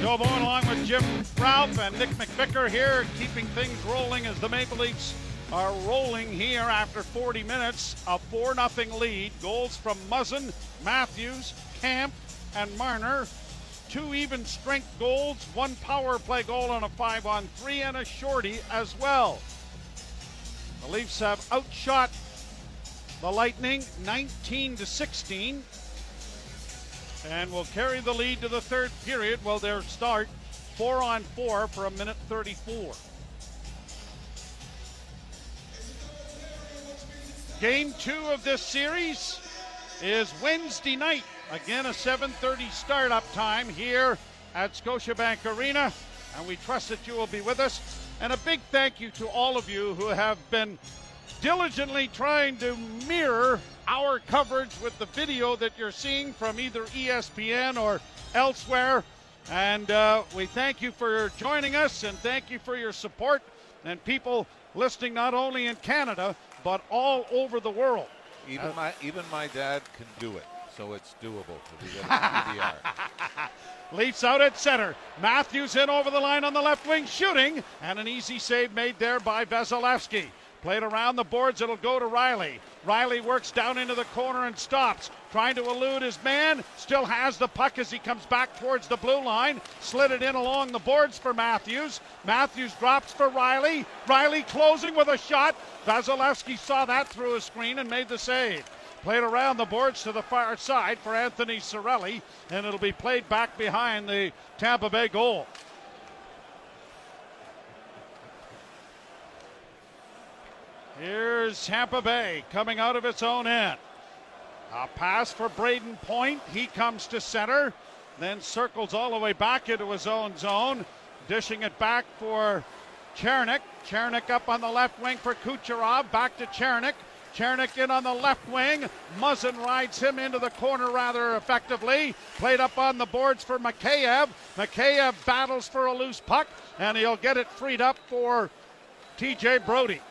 Joe Bowen along with Jim Ralph and Nick McVicker here, keeping things rolling as the Maple Leafs are rolling here after 40 minutes. A 4 0 lead. Goals from Muzzin, Matthews, Kampf, and Marner. Two even strength goals, one power play goal on a 5 on 3, and a shorty as well. The Leafs have outshot the Lightning 19 to 16 and will carry the lead to the third period. Well, their start four on four for a minute 34. Game two of this series is Wednesday night. Again, a 7:30 startup time here at Scotiabank Arena, and we trust that you will be with us. And a big thank you to all of you who have been diligently trying to mirror our coverage with the video that you're seeing from either ESPN or elsewhere. And uh, we thank you for joining us and thank you for your support and people listening not only in Canada but all over the world. Even uh, my even my dad can do it, so it's doable to be Leafs out at center. Matthews in over the line on the left wing, shooting, and an easy save made there by Vasilevskiy. Played around the boards, it'll go to Rielly. Rielly works down into the corner and stops, trying to elude his man. Still has the puck as he comes back towards the blue line. Slid it in along the boards for Matthews. Matthews drops for Rielly. Rielly closing with a shot. Vasilevskiy saw that through a screen and made the save. Played around the boards to the far side for Anthony Cirelli, and it'll be played back behind the Tampa Bay goal. Here's Tampa Bay coming out of its own end. A pass for Brayden Point. He comes to center, then circles all the way back into his own zone, dishing it back for Cernak. Cernak up on the left wing for Kucherov. Back to Cernak. Cernak in on the left wing. Muzzin rides him into the corner rather effectively. Played up on the boards for Mikheyev. Mikheyev battles for a loose puck, and he'll get it freed up for TJ Brodie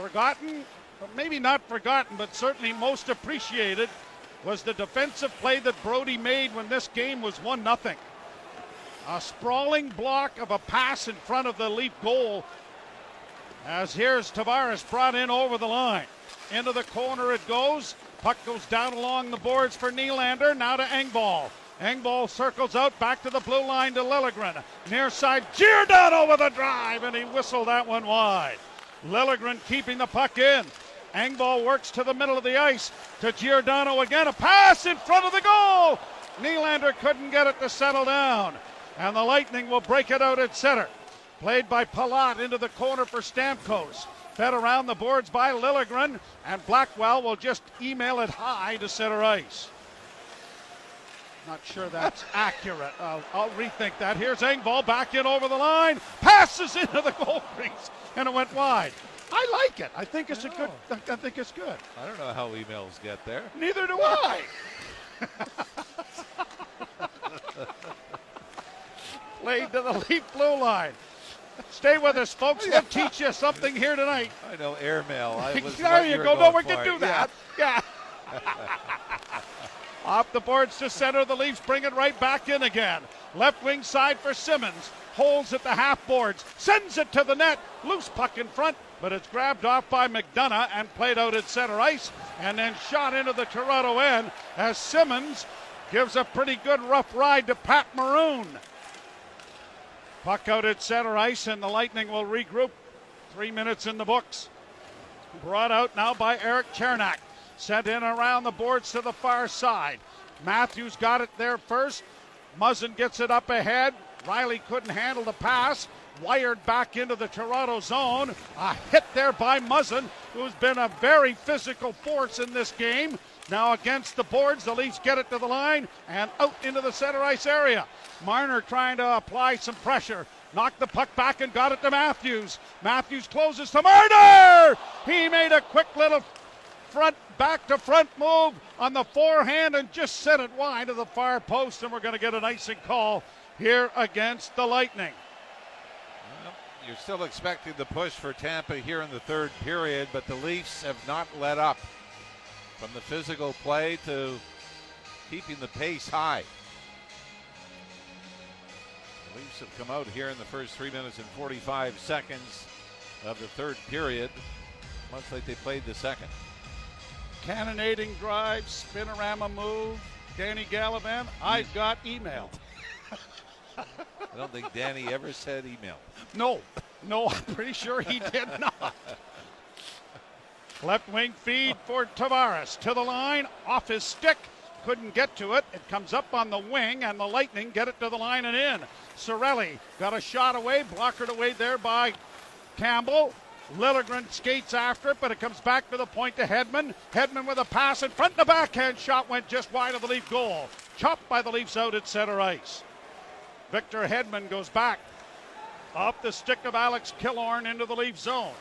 forgotten, maybe not forgotten, but certainly most appreciated was the defensive play that Brodie made when this game was 1 0. A sprawling block of a pass in front of the Leaf goal. As here's Tavares brought in over the line. Into the corner it goes. Puck goes down along the boards for Nylander. Now to Engvall. Engvall circles out back to the blue line to Liljegren. Near side, Giordano with a drive, and he whistled that one wide. Liljegren keeping the puck in. Engvall works to the middle of the ice to Giordano again. A pass in front of the goal. Nylander couldn't get it to settle down. And the Lightning will break it out at center. Played by Palat into the corner for Stamkos. Fed around the boards by Liljegren. And Blackwell will just email it high to center ice. Not sure that's accurate. I'll, I'll, rethink that. Here's Engvall back in over the line. Passes into the goal crease and it went wide. I like it. I think it's I a good. I think it's good. I don't know how emails get there. Neither do I. Played to the leaf blue line. Stay with us, folks. We'll teach you something here tonight. I know airmail. I was there you go. No one can do that. Yeah. yeah. Off the boards to center. The Leafs bring it right back in again. Left wing side for Simmonds. holds at the half boards, sends it to the net, loose puck in front, but it's grabbed off by McDonagh and played out at center ice, and then shot into the Toronto end as Simmonds gives a pretty good rough ride to Pat Maroon. Puck out at center ice, and the Lightning will regroup. Three minutes in the books. Brought out now by Eric Cernak. Sent in around the boards to the far side. Matthews got it there first. Muzzin gets it up ahead. Riley couldn't handle the pass. Wired back into the Toronto zone. A hit there by Muzzin, who's been a very physical force in this game. Now against the boards, the Leafs get it to the line and out into the center ice area. Marner trying to apply some pressure. Knocked the puck back and got it to Matthews. Matthews closes to Marner. He made a quick little front back to front move on the forehand and just sent it wide to the far post, and we're going to get an icing call here against the Lightning. Well, you're still expecting the push for Tampa here in the third period, but the Leafs have not let up from the physical play to keeping the pace high. The Leafs have come out here in the first three minutes and 45 seconds of the third period, much like they played the second. Cannonading drive, spinorama move. Danny Gallivan, I hmm. got email. I don't think Danny ever said email. No, no, I'm pretty sure he did not. Left wing feed for Tavares to the line, off his stick, couldn't get to it. It comes up on the wing, and the Lightning get it to the line and in. Cirelli got a shot away, blockered away there by Campbell. Liljegren skates after it, but it comes back to the point to Hedman. Hedman with a pass in front. The backhand shot went just wide of the Leaf goal. Chopped by the Leafs out at center ice. Victor Hedman goes back up the stick of Alex Killorn into the Leaf zone.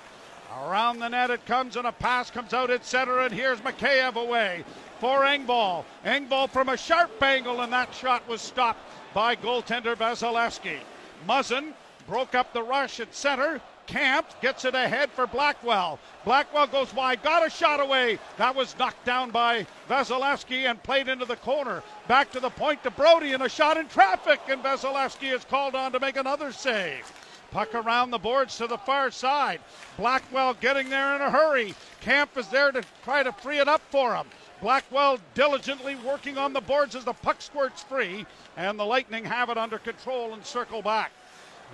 Around the net it comes, and a pass comes out at center, and here's Mikheyev away for Engvall. Engvall from a sharp angle, and that shot was stopped by goaltender Vasilevskiy. Muzzin broke up the rush at center. Kampf gets it ahead for Blackwell. Blackwell goes wide, got a shot away. That was knocked down by Vasilevskiy and played into the corner. Back to the point to Brodie and a shot in traffic, and Vasilevskiy is called on to make another save. Puck around the boards to the far side. Blackwell getting there in a hurry. Kampf is there to try to free it up for him. Blackwell diligently working on the boards as the puck squirts free, and the Lightning have it under control and circle back.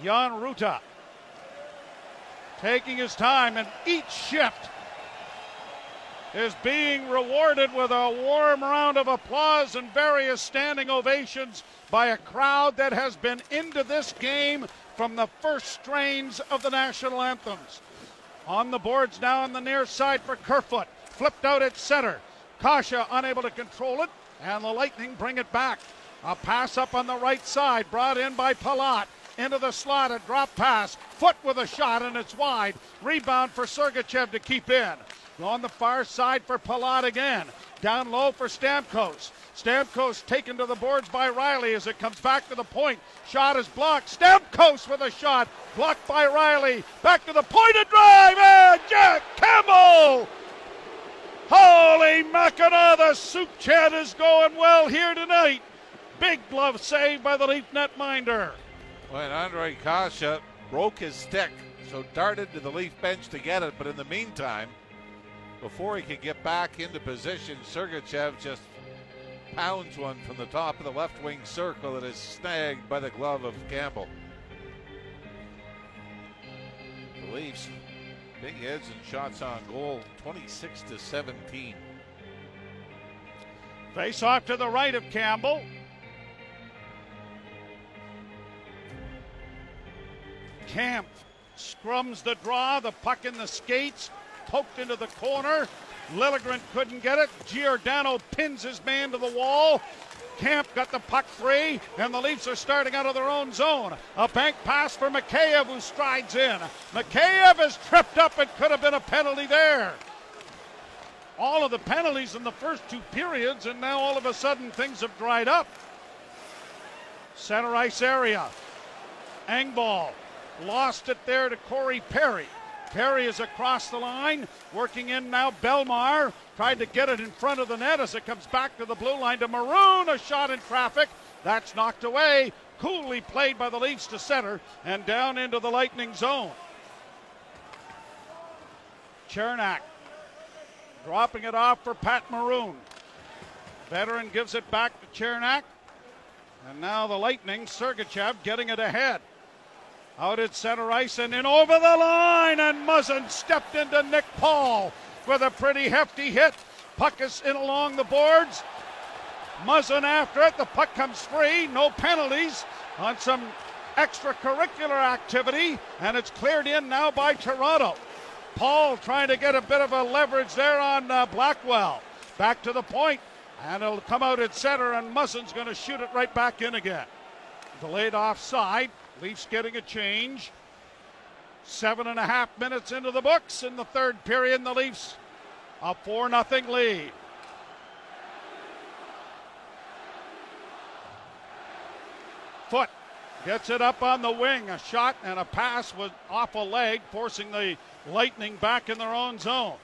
Jan Rutta taking his time, and each shift is being rewarded with a warm round of applause and various standing ovations by a crowd that has been into this game from the first strains of the national anthems. On the boards now on the near side for Kerfoot. Flipped out at center. Kase unable to control it, and the Lightning bring it back. A pass up on the right side, brought in by Palat. Into the slot, a drop pass. Foote with a shot, and it's wide. Rebound for Sergachev to keep in. On the far side for Palat again. Down low for Stamkos. Stamkos taken to the boards by Rielly as it comes back to the point. Shot is blocked. Stamkos with a shot. Blocked by Rielly. Back to the point of drive. And Jack Campbell Holy Mackinaw, the soup chat is going well here tonight. Big glove save by the Leaf netminder. When Andre Kase broke his stick, so darted to the Leaf bench to get it, but in the meantime, before he could get back into position, Sergachev just pounds one from the top of the left wing circle that is snagged by the glove of Campbell. The Leafs Big heads and shots on goal, 26 to 17. Face off to the right of Campbell. Kampf scrums the draw, the puck in the skates, poked into the corner. Liljegren couldn't get it. Giordano pins his man to the wall. Kampf got the puck free, and the Leafs are starting out of their own zone. A bank pass for Mikheyev, who strides in. Mikheyev is tripped up It could have been a penalty there. All of the penalties in the first two periods, and now all of a sudden things have dried up. Center ice area. Engvall lost it there to Corey Perry. Perry is across the line, working in now. Bellemare tried to get it in front of the net as it comes back to the blue line to Maroon. A shot in traffic. That's knocked away. Coolly played by the Leafs to center and down into the Lightning zone. Cernak dropping it off for Pat Maroon. Veteran gives it back to Cernak. And now the Lightning, Sergachev getting it ahead. Out at center ice and in over the line, and Muzzin stepped into Nick Paul with a pretty hefty hit. Puck is in along the boards. Muzzin after it. The puck comes free. No penalties on some extracurricular activity, and it's cleared in now by Toronto. Paul trying to get a bit of a leverage there on uh, Blackwell. Back to the point, and it'll come out at center, and Muzzin's going to shoot it right back in again. Delayed offside. Leafs getting a change. Seven and a half minutes into the books in the third period, the Leafs a 4 0 lead. Foote gets it up on the wing. A shot and a pass was off a leg, forcing the Lightning back in their own zone.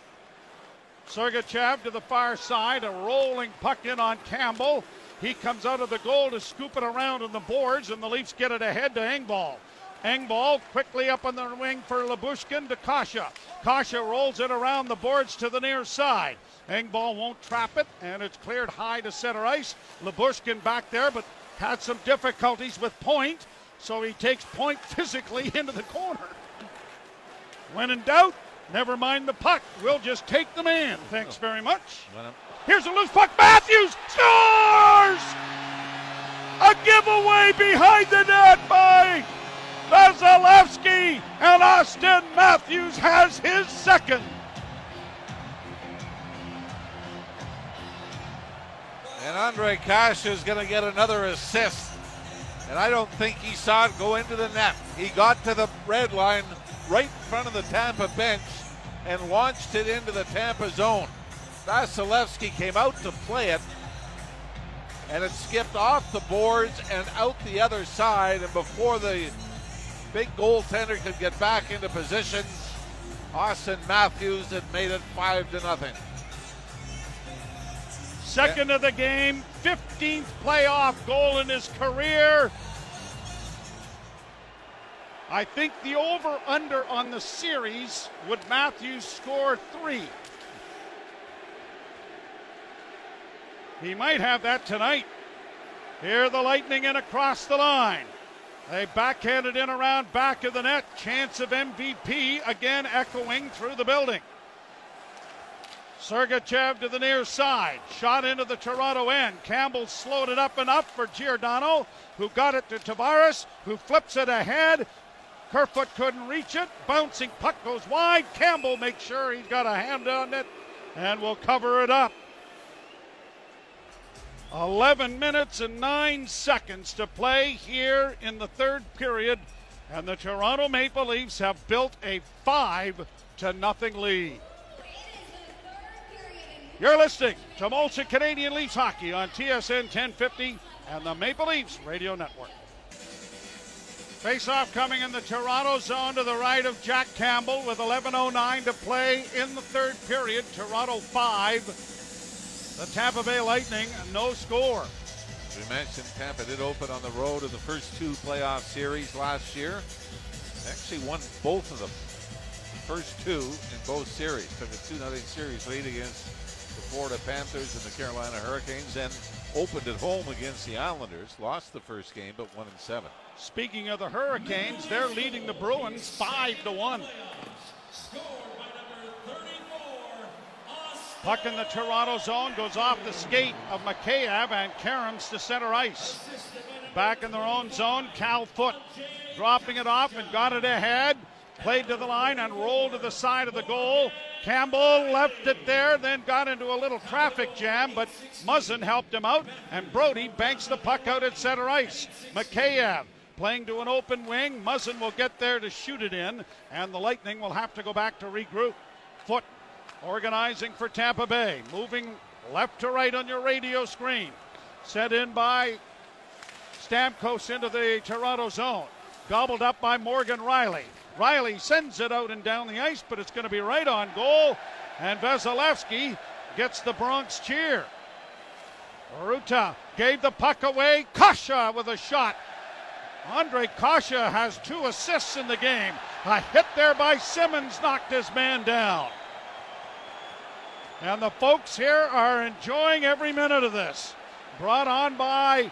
Sergachev to the far side, a rolling puck in on Campbell. He comes out of the goal to scoop it around on the boards, and the Leafs get it ahead to Engvall. Engvall quickly up on the wing for Lyubushkin to Kase. Kase rolls it around the boards to the near side. Engvall won't trap it, and it's cleared high to center ice. Lyubushkin back there, but had some difficulties with point, so he takes point physically into the corner. When in doubt, never mind the puck. We'll just take the man. Thanks oh. very much. Here's a loose puck. Matthews scores! A giveaway behind the net by Vasilevskiy, and Austin Matthews has his second. And Andre Kase is going to get another assist. And I don't think he saw it go into the net. He got to the red line right in front of the Tampa bench and launched it into the Tampa zone. Vasilevskiy came out to play it, and it skipped off the boards and out the other side. And before the big goaltender could get back into position. Austin Matthews had made it five to nothing. Second of the game, 15th playoff goal in his career. I think the over under on the series would Matthews score three. He might have that tonight. Here the Lightning in across the line. They backhanded in around back of the net. Chance of MVP again echoing through the building. Sergachev to the near side. Shot into the Toronto end. Campbell slowed it up and up for Giordano, who got it to Tavares, who flips it ahead. Kerfoot couldn't reach it. Bouncing puck goes wide. Campbell makes sure he's got a hand on it and will cover it up. 11 minutes and 9 seconds to play here in the third period, and the Toronto Maple Leafs have built a 5 to nothing lead. You're listening to Molson Canadian Leafs Hockey on TSN 1050 and the Maple Leafs Radio Network. Face-off coming in the Toronto zone to the right of Jack Campbell with 11.09 to play in the third period. Toronto 5, the Tampa Bay Lightning, no score. We mentioned Tampa did open on the road in the first two playoff series last year. Actually won both of them. The first two in both series. Took a 2 0 series lead against the Florida Panthers and the Carolina Hurricanes. Then opened at home against the Islanders. Lost the first game, but 1 and 7. Speaking of the Hurricanes, they're leading the Bruins 5 to 1. Puck in the Toronto zone goes off the skate of Mikheyev and Caroms to center ice. Back in their own zone, Cal Foote dropping it off and got it ahead. Played to the line and rolled to the side of the goal. Campbell left it there, then got into a little traffic jam, but Muzzin helped him out, and Brodie banks the puck out at center ice. Mikheyev playing to an open wing. Muzzin will get there to shoot it in, and the Lightning will have to go back to regroup. Foote organizing for Tampa Bay. Moving left to right on your radio screen. Set in by Stamkos into the Toronto zone. Gobbled up by Morgan Rielly. Rielly sends it out and down the ice, but it's going to be right on goal. And Vasilevskiy gets the Bronx cheer. Rutta gave the puck away. Kase with a shot. Andre Kase has two assists in the game. A hit there by Simmonds knocked his man down. And the folks here are enjoying every minute of this. Brought on by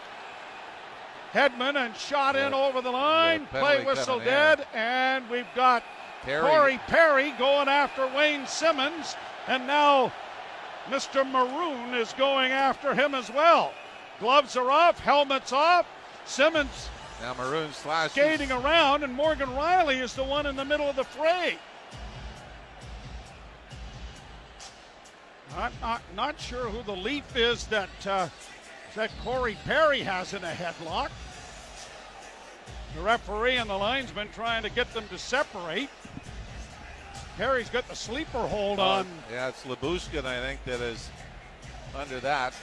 Hedman and shot in over the line. Play whistle dead. And we've got Perry. Corey Perry going after Wayne Simmonds, And now Mr. Maroon is going after him as well. Gloves are off, helmets off. Simmonds now Maroon slashes. skating around, and Morgan Rielly is the one in the middle of the fray. I'm not, not sure who the leaf is that uh, that Corey Perry has in a headlock. The referee and the linesman trying to get them to separate. Perry's got the sleeper hold uh, on. Yeah, it's Lyubushkin, I think, that is under that.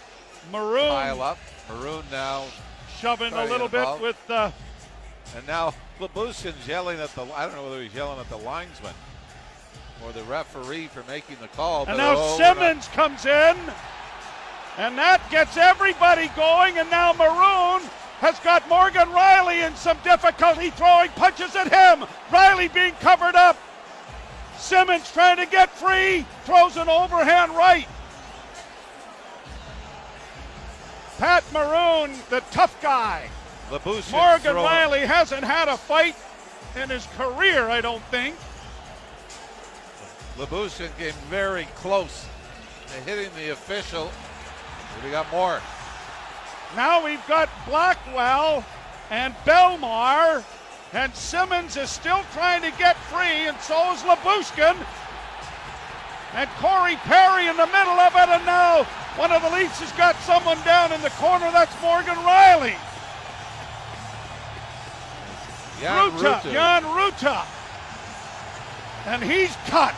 Maroon. Pile up. Maroon now. Shoving a little bit with. the. and now Lyubushkin's yelling at the. I don't know whether he's yelling at the linesman or the referee for making the call. And now oh, Simmonds comes in. And that gets everybody going, and now Maroon has got Morgan Rielly in some difficulty throwing punches at him. Rielly being covered up. Simmonds trying to get free, throws an overhand right. Pat Maroon, the tough guy. Lyubushkin Morgan Rielly hasn't had a fight in his career, I don't think. Lyubushkin came very close to hitting the official. We got more. Now we've got Blackwell and Bellemare, and Simmonds is still trying to get free, and so is Lyubushkin. And Corey Perry in the middle of it, and now one of the Leafs has got someone down in the corner. That's Morgan Rielly. Jan Rutta, Rutta. Jan Rutta. And he's cut.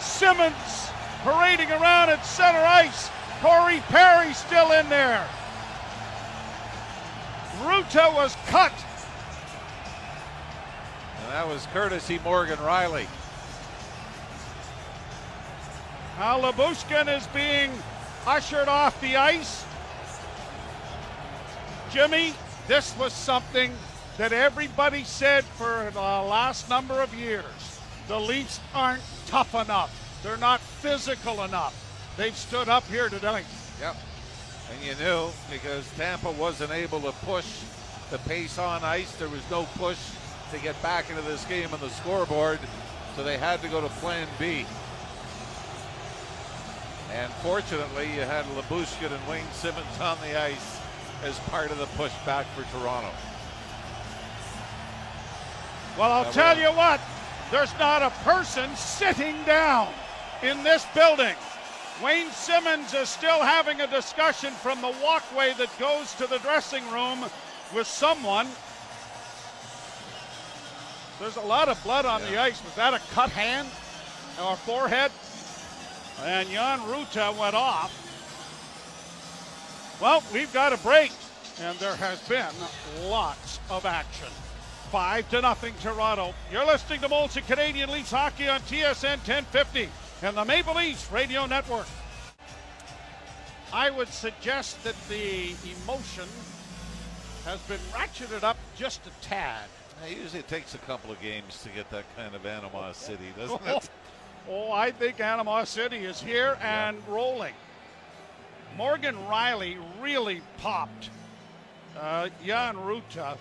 Simmonds parading around at center ice. Corey Perry still in there. Rutta was cut. And that was courtesy Morgan Rielly. Now Lyubushkin is being ushered off the ice. Jimmy, this was something that everybody said for the last number of years. The Leafs aren't tough enough. They're not physical enough. They've stood up here tonight. Yep. And you knew because Tampa wasn't able to push the pace on ice. There was no push to get back into this game on the scoreboard. So they had to go to plan B. And fortunately, you had Lyubushkin and Wayne Simmonds on the ice as part of the push back for Toronto. Well, I'll tell you what, there's not a person sitting down in this building. Wayne Simmonds is still having a discussion from the walkway that goes to the dressing room with someone. There's a lot of blood on the ice. Was that a cut hand or forehead? And Jan Rutta went off. Well, we've got a break, and there has been lots of action. Five to nothing, Toronto. You're listening to Molson Canadian Leafs hockey on TSN 1050 and the Maple Leafs Radio Network. I would suggest that the emotion has been ratcheted up just a tad. Usually it usually takes a couple of games to get that kind of animosity, doesn't it? Oh, I think Animosity is here and rolling. Morgan Rielly really popped uh, Jan Rutta.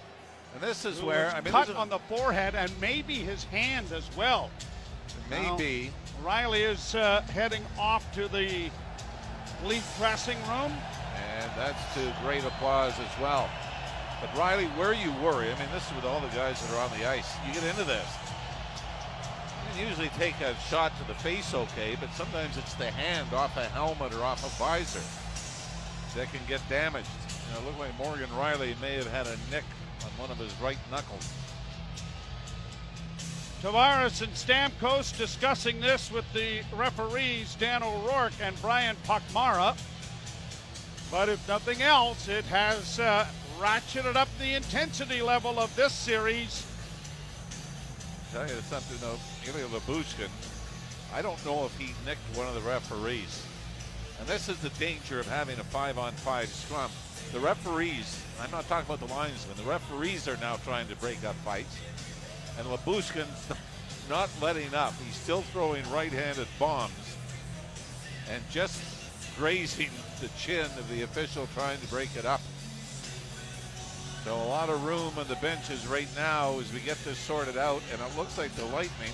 And this is where I mean, cut on the forehead and maybe his hand as well. maybe Rielly is uh, heading off to the Leaf dressing room. And that's to great applause as well. But Rielly, where you worry, I mean, this is with all the guys that are on the ice. You get into this. You can usually take a shot to the face okay, but sometimes it's the hand off a helmet or off a visor that can get damaged. You know, it looked like Morgan Rielly may have had a nick on one of his right knuckles. Tavares and Stamkos discussing this with the referees Dan O'Rourke and Brian Pochmara. But if nothing else, it has uh, ratcheted up the intensity level of this series. Tell you something though, Ilya Lyubushkin, I don't know if he nicked one of the referees. And this is the danger of having a five on five scrum. The referees, I'm not talking about the linesmen, the referees are now trying to break up fights. And Lyubushkin's not letting up. He's still throwing right handed bombs and just grazing the chin of the official trying to break it up. So a lot of room on the benches right now as we get this sorted out, and it looks like the Lightning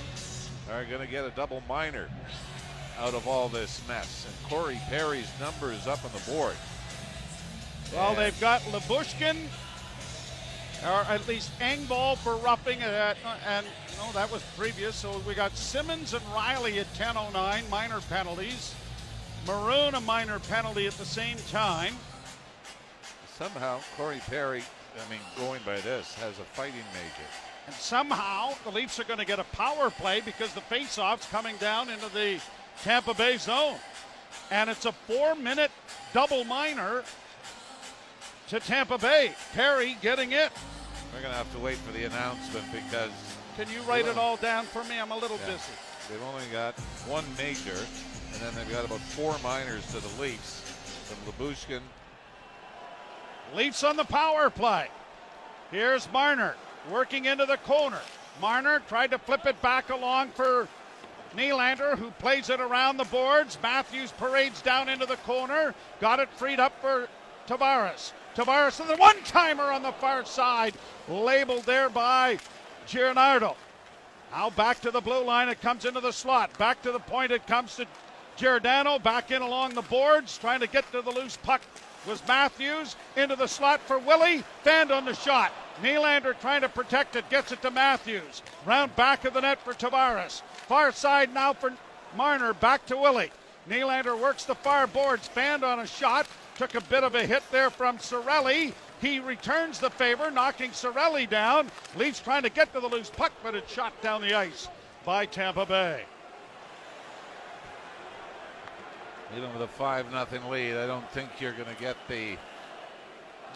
are going to get a double minor out of all this mess. And Corey Perry's number is up on the board. Well, And they've got Lyubushkin, or at least Engvall for roughing it, at, and no, that was previous. So we got Simmonds and Rielly at 10:09, minor penalties. Maroon a minor penalty at the same time. somehow Corey Perry, I mean, going by this, has a fighting major. And somehow the Leafs are going to get a power play because the faceoff's coming down into the Tampa Bay zone. And it's a four minute double minor to Tampa Bay. Perry getting it. We're going to have to wait for the announcement because Can you write it all down for me? I'm a little Yeah. busy. they've only got one major. and then they've got about four minors to the Leafs. From Lyubushkin. Leafs on the power play. Here's Marner working into the corner. Marner tried to flip it back along for Nylander, who plays it around the boards. Matthews parades down into the corner. Got it freed up for Tavares. Tavares and the one timer on the far side, labeled there by Giordano. Now back to the blue line. It comes into the slot. Back to the point. It comes to Giordano. Back in along the boards, trying to get to the loose puck was Matthews into the slot for Willie. Fanned on the shot. Nylander trying to protect it, gets it to Matthews. Round back of the net for Tavares. Far side now for Marner. Back to Willie. Nylander works the far boards. Fanned on a shot. Took a bit of a hit there from Cirelli. He returns the favor, knocking Cirelli down. Leafs trying to get to the loose puck, but it's shot down the ice by Tampa Bay. Even with a 5 nothing lead, I don't think you're going to get the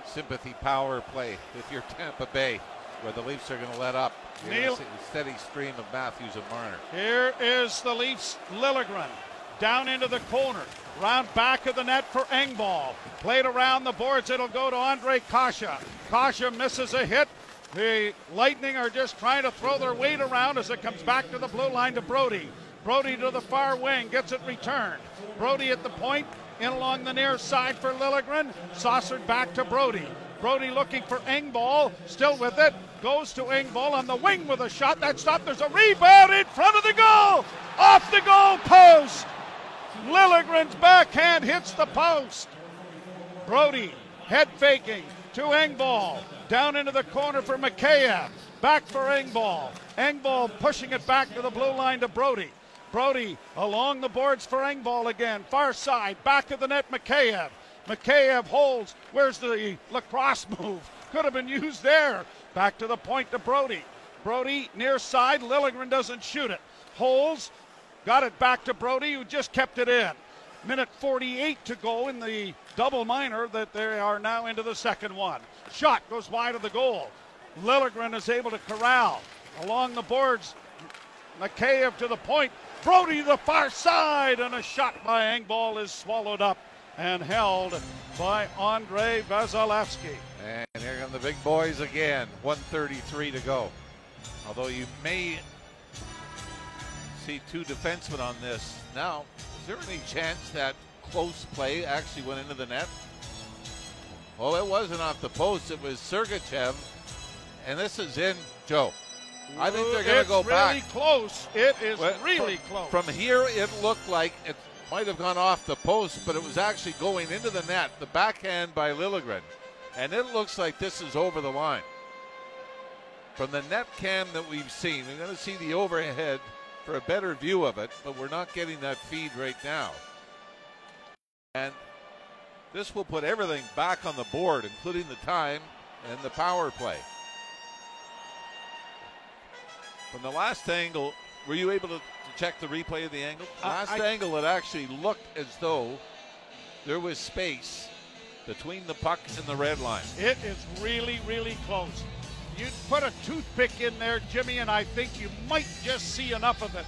sympathy power play if you're Tampa Bay, where the Leafs are going to let up. Neil, steady stream of Matthews and Marner. Here is the Leafs Liljegren down into the corner. Round back of the net for Engvall. Played around the boards. It'll go to Andre Kase. Kase misses a hit. The Lightning are just trying to throw their weight around as it comes back to the blue line to Brodie. Brodie to the far wing, gets it returned. Brodie at the point, in along the near side for Liljegren. Saucered back to Brodie. Brodie looking for Engvall, still with it. Goes to Engvall on the wing with a shot. That stop. There's a rebound in front of the goal. Off the goal post. Liljegren's backhand hits the post. Brodie head faking to Engvall. Down into the corner for Mikheyev. Back for Engvall. Engvall pushing it back to the blue line to Brodie. Brodie along the boards for Engvall again. Far side, back of the net, Mikheyev. Mikheyev holds. Where's the lacrosse move? Could have been used there. Back to the point to Brodie. Brodie near side. Liljegren doesn't shoot it. Holds. Got it back to Brodie, who just kept it in. Minute 48 to go in the double minor that they are now into the second one. Shot goes wide of the goal. Liljegren is able to corral along the boards. Mikheyev to the point. Brodie the far side, and a shot by Engvall is swallowed up and held by Andre Vasilevskiy. And here come the big boys again. 133 to go. Although you may see two defensemen on this. Now, is there any chance that close play actually went into the net? Well, it wasn't off the post. It was Sergachev. And this is in, Joe. I think they're going to go really back. really close. It is well, really from, close. From here, it looked like it might have gone off the post, but it was actually going into the net. The backhand by Liljegren. And it looks like this is over the line. From the net cam that we've seen, we're going to see the overhead for a better view of it, but we're not getting that feed right now. And this will put everything back on the board, including the time and the power play. From the last angle, were you able to, to check the replay of the angle? Last I, angle, it actually looked as though there was space between the puck and the red line. It is really, really close. You'd put a toothpick in there, Jimmy, and I think you might just see enough of it.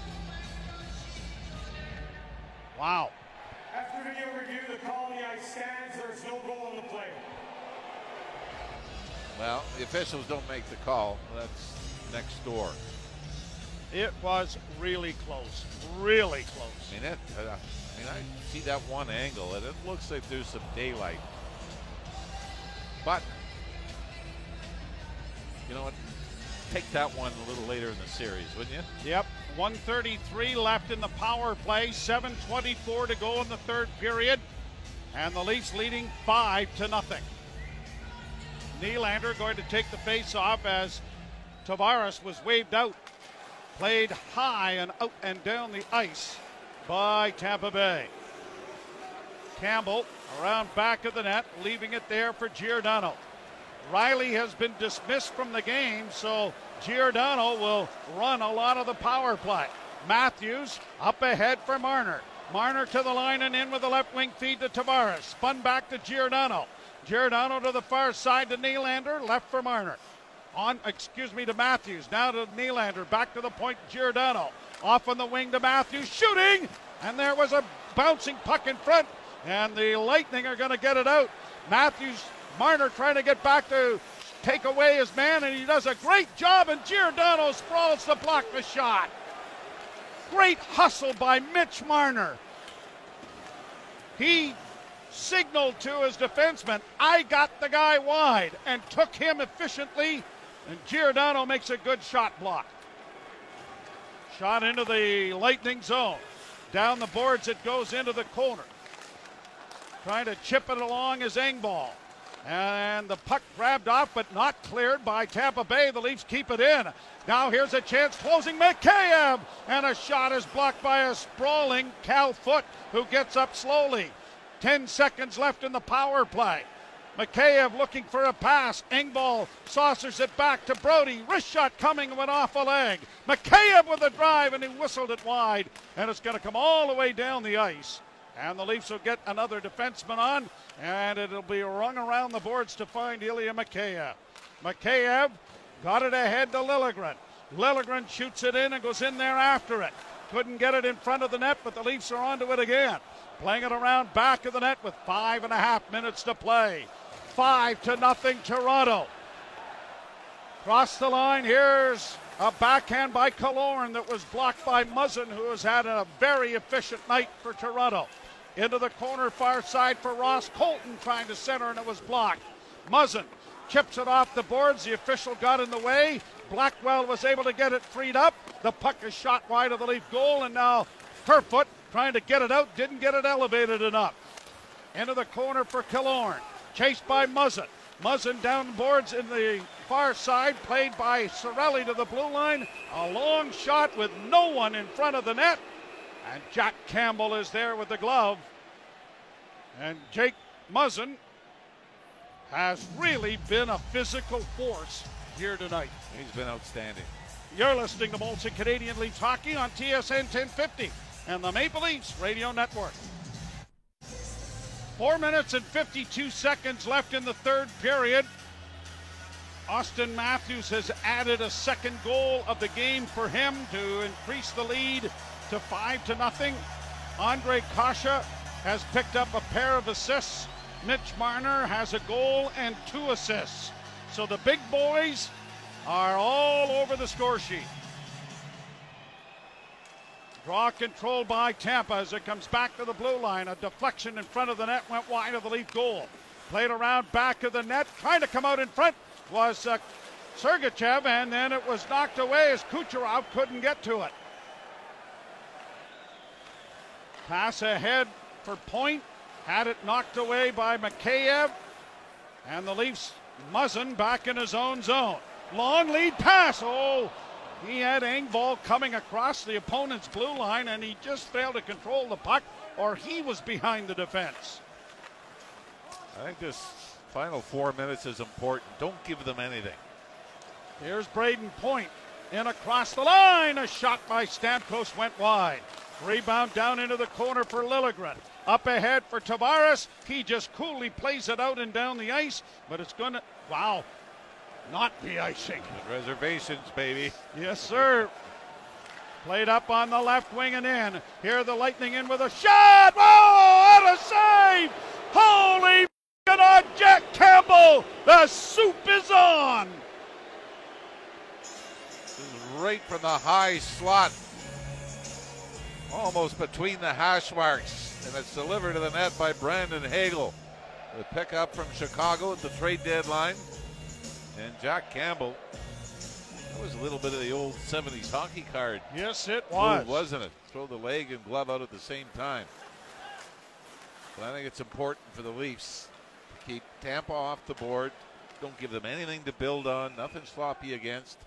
Wow. After video review, the call on the ice stands. There's no goal on the play. Well, the officials don't make the call. That's next door. It was really close. Really close. I mean, it, uh, I mean, I see that one angle, and it looks like there's some daylight. But you know what? Take that one a little later in the series, wouldn't you? Yep. 133 left in the power play. 7:24 to go in the third period, and the Leafs leading five to nothing. Nylander going to take the face off as Tavares was waved out. Played high and out and down the ice by Tampa Bay. Campbell around back of the net, leaving it there for Giordano. Rielly has been dismissed from the game, so Giordano will run a lot of the power play. Matthews up ahead for Marner. Marner to the line and in with the left wing feed to Tavares. Spun back to Giordano. Giordano to the far side to Nylander. Left for Marner. On, excuse me, to Matthews. Now to Nylander. Back to the point, Giordano. Off on the wing to Matthews. Shooting! And there was a bouncing puck in front, and the Lightning are going to get it out. Matthews, Marner trying to get back to take away his man, and he does a great job, and Giordano sprawls to block the shot. Great hustle by Mitch Marner. He signaled to his defenseman, I got the guy wide, and took him efficiently, and Giordano makes a good shot block. Shot into the Lightning zone. Down the boards, it goes into the corner. Trying to chip it along is Engvall. And the puck grabbed off, but not cleared by Tampa Bay. The Leafs keep it in. Now here's a chance closing Mikheyev. And a shot is blocked by a sprawling Cal Foote, who gets up slowly. 10 seconds left in the power play. Mikheyev looking for a pass. Engvall saucers it back to Brodie. Wrist shot coming went off a leg. Mikheyev with a drive and he whistled it wide. And it's going to come all the way down the ice. And the Leafs will get another defenseman on, and it'll be rung around the boards to find Ilya Mikheyev. Mikheyev got it ahead to Liljegren. Liljegren shoots it in and goes in there after it. Couldn't get it in front of the net, but the Leafs are onto it again. Playing it around back of the net with five and a half minutes to play. Five to nothing, Toronto. Cross the line, here's a backhand by Killorn that was blocked by Muzzin, who has had a very efficient night for Toronto. Into the corner, far side for Ross Colton trying to center, and it was blocked. Muzzin chips it off the boards. The official got in the way. Blackwell was able to get it freed up. The puck is shot wide of the Leaf goal, and now Kerfoot trying to get it out, didn't get it elevated enough. Into the corner for Killorn. Chased by Muzzin. Muzzin down boards in the far side, played by Cirelli to the blue line. A long shot with no one in front of the net. And Jack Campbell is there with the glove. And Jake Muzzin has really been a physical force here tonight. He's been outstanding. You're listening to Molson Canadian Leafs Hockey on TSN 1050 and the Maple Leafs Radio Network. Four minutes and 52 seconds left in the third period. Austin Matthews has added a second goal of the game for him to increase the lead to five to nothing. Ondrej Kase has picked up a pair of assists. Mitch Marner has a goal and two assists. So the big boys are all over the score sheet. Draw control by Tampa as it comes back to the blue line. A deflection in front of the net went wide of the Leaf goal. Played around back of the net, trying to come out in front was uh, Sergachev, and then it was knocked away as Kucherov couldn't get to it. Pass ahead for Point, had it knocked away by Mikheyev, and the Leafs Muzzin back in his own zone. Long lead pass. Oh, he had Engvall coming across the opponent's blue line, and he just failed to control the puck, or he was behind the defense. I think this final four minutes is important. Don't give them anything. Here's Brayden Point in across the line. A shot by Stamkos went wide. Rebound down into the corner for Liljegren. Up ahead for Tavares. He just coolly plays it out and down the ice, but it's going to, wow, not be icing. Reservations, baby. Yes, sir. Played up on the left wing and in. Here the Lightning in with a shot. Oh, what a save! Holy on Jack Campbell. The soup is on. This is right from the high slot. Almost between the hash marks. And it's delivered to the net by Brandon Hagel. The pickup from Chicago at the trade deadline. And Jack Campbell. That was a little bit of the old 70s hockey card. Yes, it was. Move, wasn't it? Throw the leg and glove out at the same time. But I think it's important for the Leafs to keep Tampa off the board. Don't give them anything to build on. Nothing sloppy against.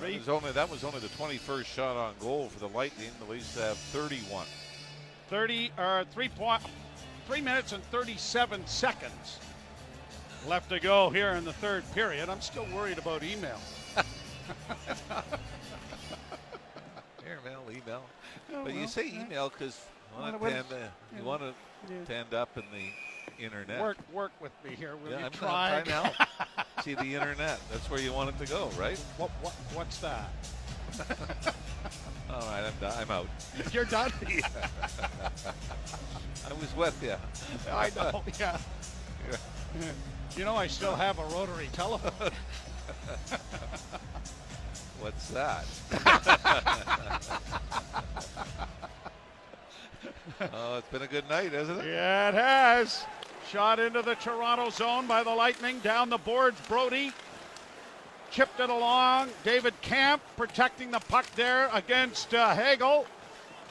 That was only that was only the 21st shot on goal for the Lightning. The Leafs have 31. 30 or uh, three point, three minutes and 37 seconds left to go here in the third period. I'm still worried about email. Email, email. Oh, but well, you say email because you want you want to stand up in the internet. Work, work with me here. Will yeah, you I'm try? now. See the internet. That's where you want it to go, right? What, what, what's that? All right, I'm done. I'm out. You're done. I was with you. I know. Yeah. You know, I still have a rotary telephone. What's that? oh, it's been a good night, isn't it? Yeah, it has. Shot into the Toronto zone by the Lightning. Down the boards, Brodie chipped it along. David Kampf protecting the puck there against uh, Hagel.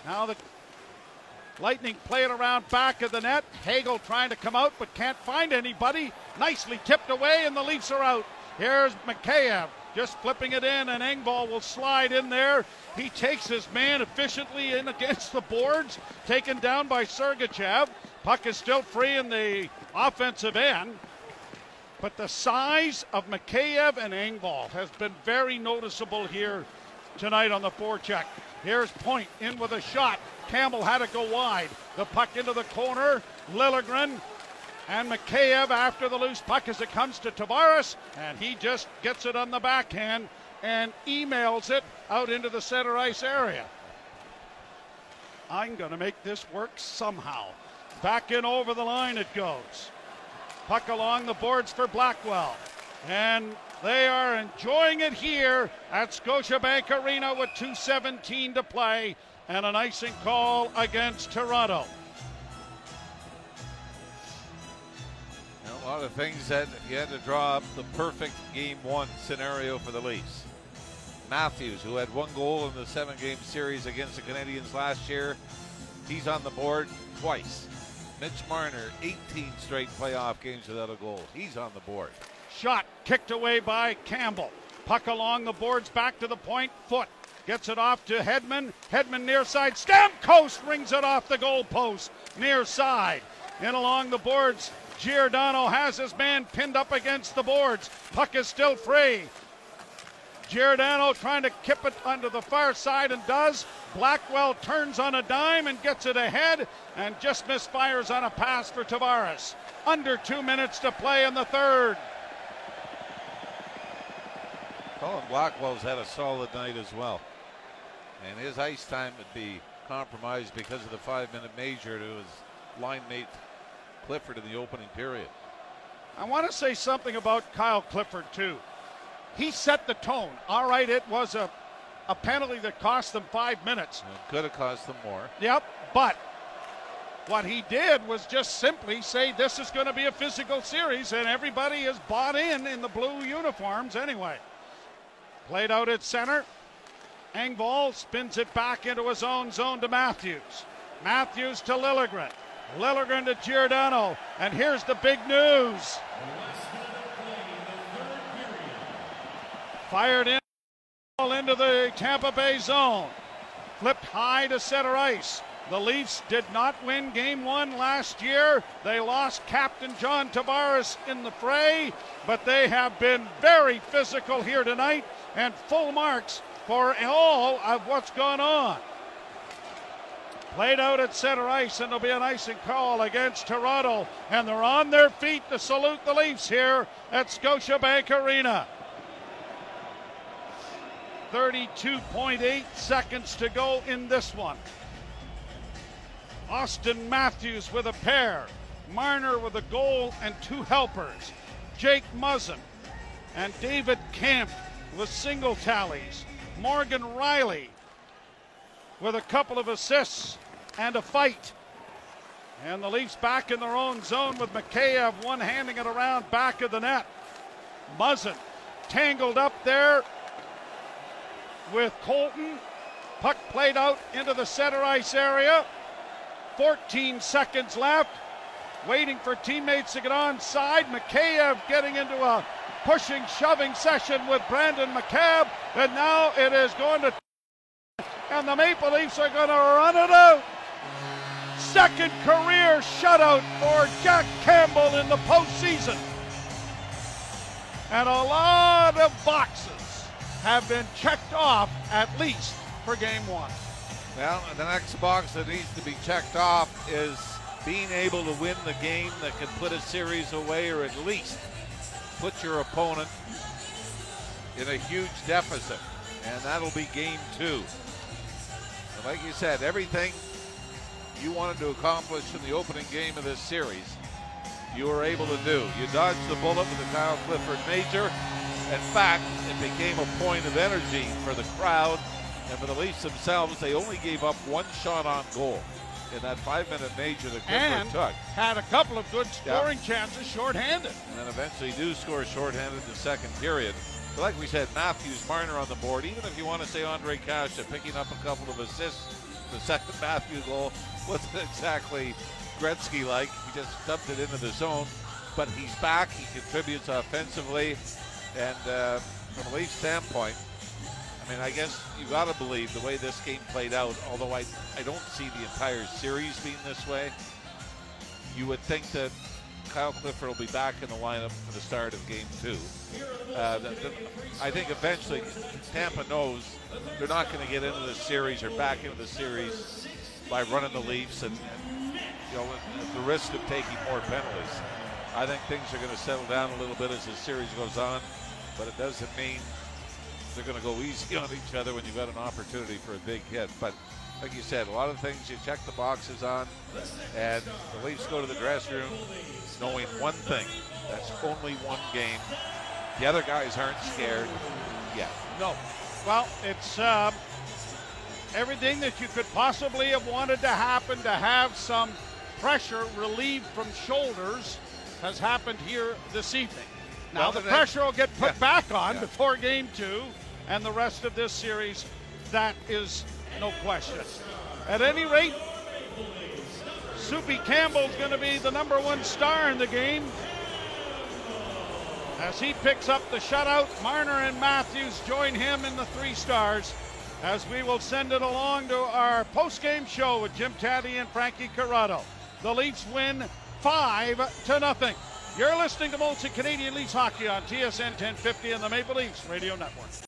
Now the Lightning play it around back of the net. Hagel trying to come out but can't find anybody. Nicely tipped away, and the Leafs are out. Here's Mikheyev just flipping it in, and Engvall will slide in there. He takes his man efficiently in against the boards, taken down by Sergachev. Puck is still free in the offensive end. But the size of Mikheyev and Engvall has been very noticeable here tonight on the forecheck. Here's Point in with a shot. Campbell had to go wide. The puck into the corner. Liljegren and Mikheyev after the loose puck as it comes to Tavares, and he just gets it on the backhand and emails it out into the center ice area. I'm going to make this work somehow. Back in over the line it goes. Puck along the boards for Blackwell. And they are enjoying it here at Scotiabank Arena with 2.17 to play and an icing call against Toronto. Of things that you had to draw up the perfect game one scenario for the Leafs. Matthews, who had one goal in the seven game series against the Canadiens last year, he's on the board twice. Mitch Marner, 18 straight playoff games without a goal. He's on the board. Shot kicked away by Campbell. Puck along the boards back to the point. Foote gets it off to Hedman. Hedman near side. Stamkos rings it off the goal post near side. And along the boards. Giordano has his man pinned up against the boards. Puck is still free. Giordano trying to kip it onto the far side and does. Blackwell turns on a dime and gets it ahead and just misfires on a pass for Tavares. Under two minutes to play in the third. Colin Blackwell's had a solid night as well. And his ice time would be compromised because of the five minute major to his line mate Clifford in the opening period. I want to say something about Kyle Clifford, too. He set the tone. All right, it was a, a penalty that cost them five minutes. It could have cost them more. Yep, but what he did was just simply say this is going to be a physical series, and everybody is bought in in the blue uniforms anyway. Played out at center. Engvall spins it back into his own zone to Matthews. Matthews to Liljegren. Liljegren to Giordano. And here's the big news. Fired in into the Tampa Bay zone. Flipped high to center ice. The Leafs did not win game one last year. They lost Captain John Tavares in the fray, but they have been very physical here tonight and full marks for all of what's gone on. Played out at center ice, and there'll be an icing call against Toronto. And they're on their feet to salute the Leafs here at Scotiabank Arena. 32.8 seconds to go in this one. Auston Matthews with a pair. Marner with a goal and two helpers. Jake Muzzin and David Kampf with single tallies. Morgan Rielly with a couple of assists and a fight. And the Leafs back in their own zone with Mikheyev one handing it around back of the net. Muzzin tangled up there with Colton. Puck played out into the center ice area. 14 seconds left. Waiting for teammates to get on side. Mikheyev getting into a pushing, shoving session with Brandon McCabe. And now it is going to. And the Maple Leafs are going to run it out. Second career shutout for Jack Campbell in the postseason. And a lot of boxes have been checked off at least for game one. Well, the next box that needs to be checked off is being able to win the game that can put a series away or at least put your opponent in a huge deficit. And that'll be game two. And like you said, everything you wanted to accomplish in the opening game of this series, you were able to do. You dodged the bullet with the Kyle Clifford Major. In fact, it became a point of energy for the crowd and for the Leafs themselves. They only gave up one shot on goal in that five-minute major that Clifford and took. had a couple of good scoring chances shorthanded. And then eventually do score shorthanded in the second period. But like we said, Matthews, Marner on the board. Even if you want to say Ondrej Kase picking up a couple of assists, the second Matthew goal wasn't exactly Gretzky like. He just dumped it into the zone. But he's back. He contributes offensively. And uh, from a Leaf standpoint, I mean, I guess you got to believe the way this game played out, although I, I don't see the entire series being this way, you would think that Kyle Clifford will be back in the lineup for the start of game two. Uh, the, the, I think eventually Tampa knows they're not going to get into the series or back into the series by running the Leafs and, and you know at the risk of taking more penalties. I think things are going to settle down a little bit as the series goes on, but it doesn't mean they're going to go easy on each other when you've got an opportunity for a big hit. But like you said, a lot of things you check the boxes on, and the Leafs go to the dressing room knowing one thing: that's only one game. The other guys aren't scared yet. No. Well, it's um, everything that you could possibly have wanted to happen to have some pressure relieved from shoulders has happened here this evening. Now Well, the pressure will get put yeah, back on yeah. before game two and the rest of this series. That is no question. At any rate, Soupy Campbell's going to be the number one star in the game. As he picks up the shutout, Marner and Matthews join him in the three stars. As we will send it along to our post-game show with Jim Tatti and Frankie Corrado. The Leafs win five to nothing. You're listening to Molson Canadian Leafs Hockey on TSN 1050 and the Maple Leafs Radio Network.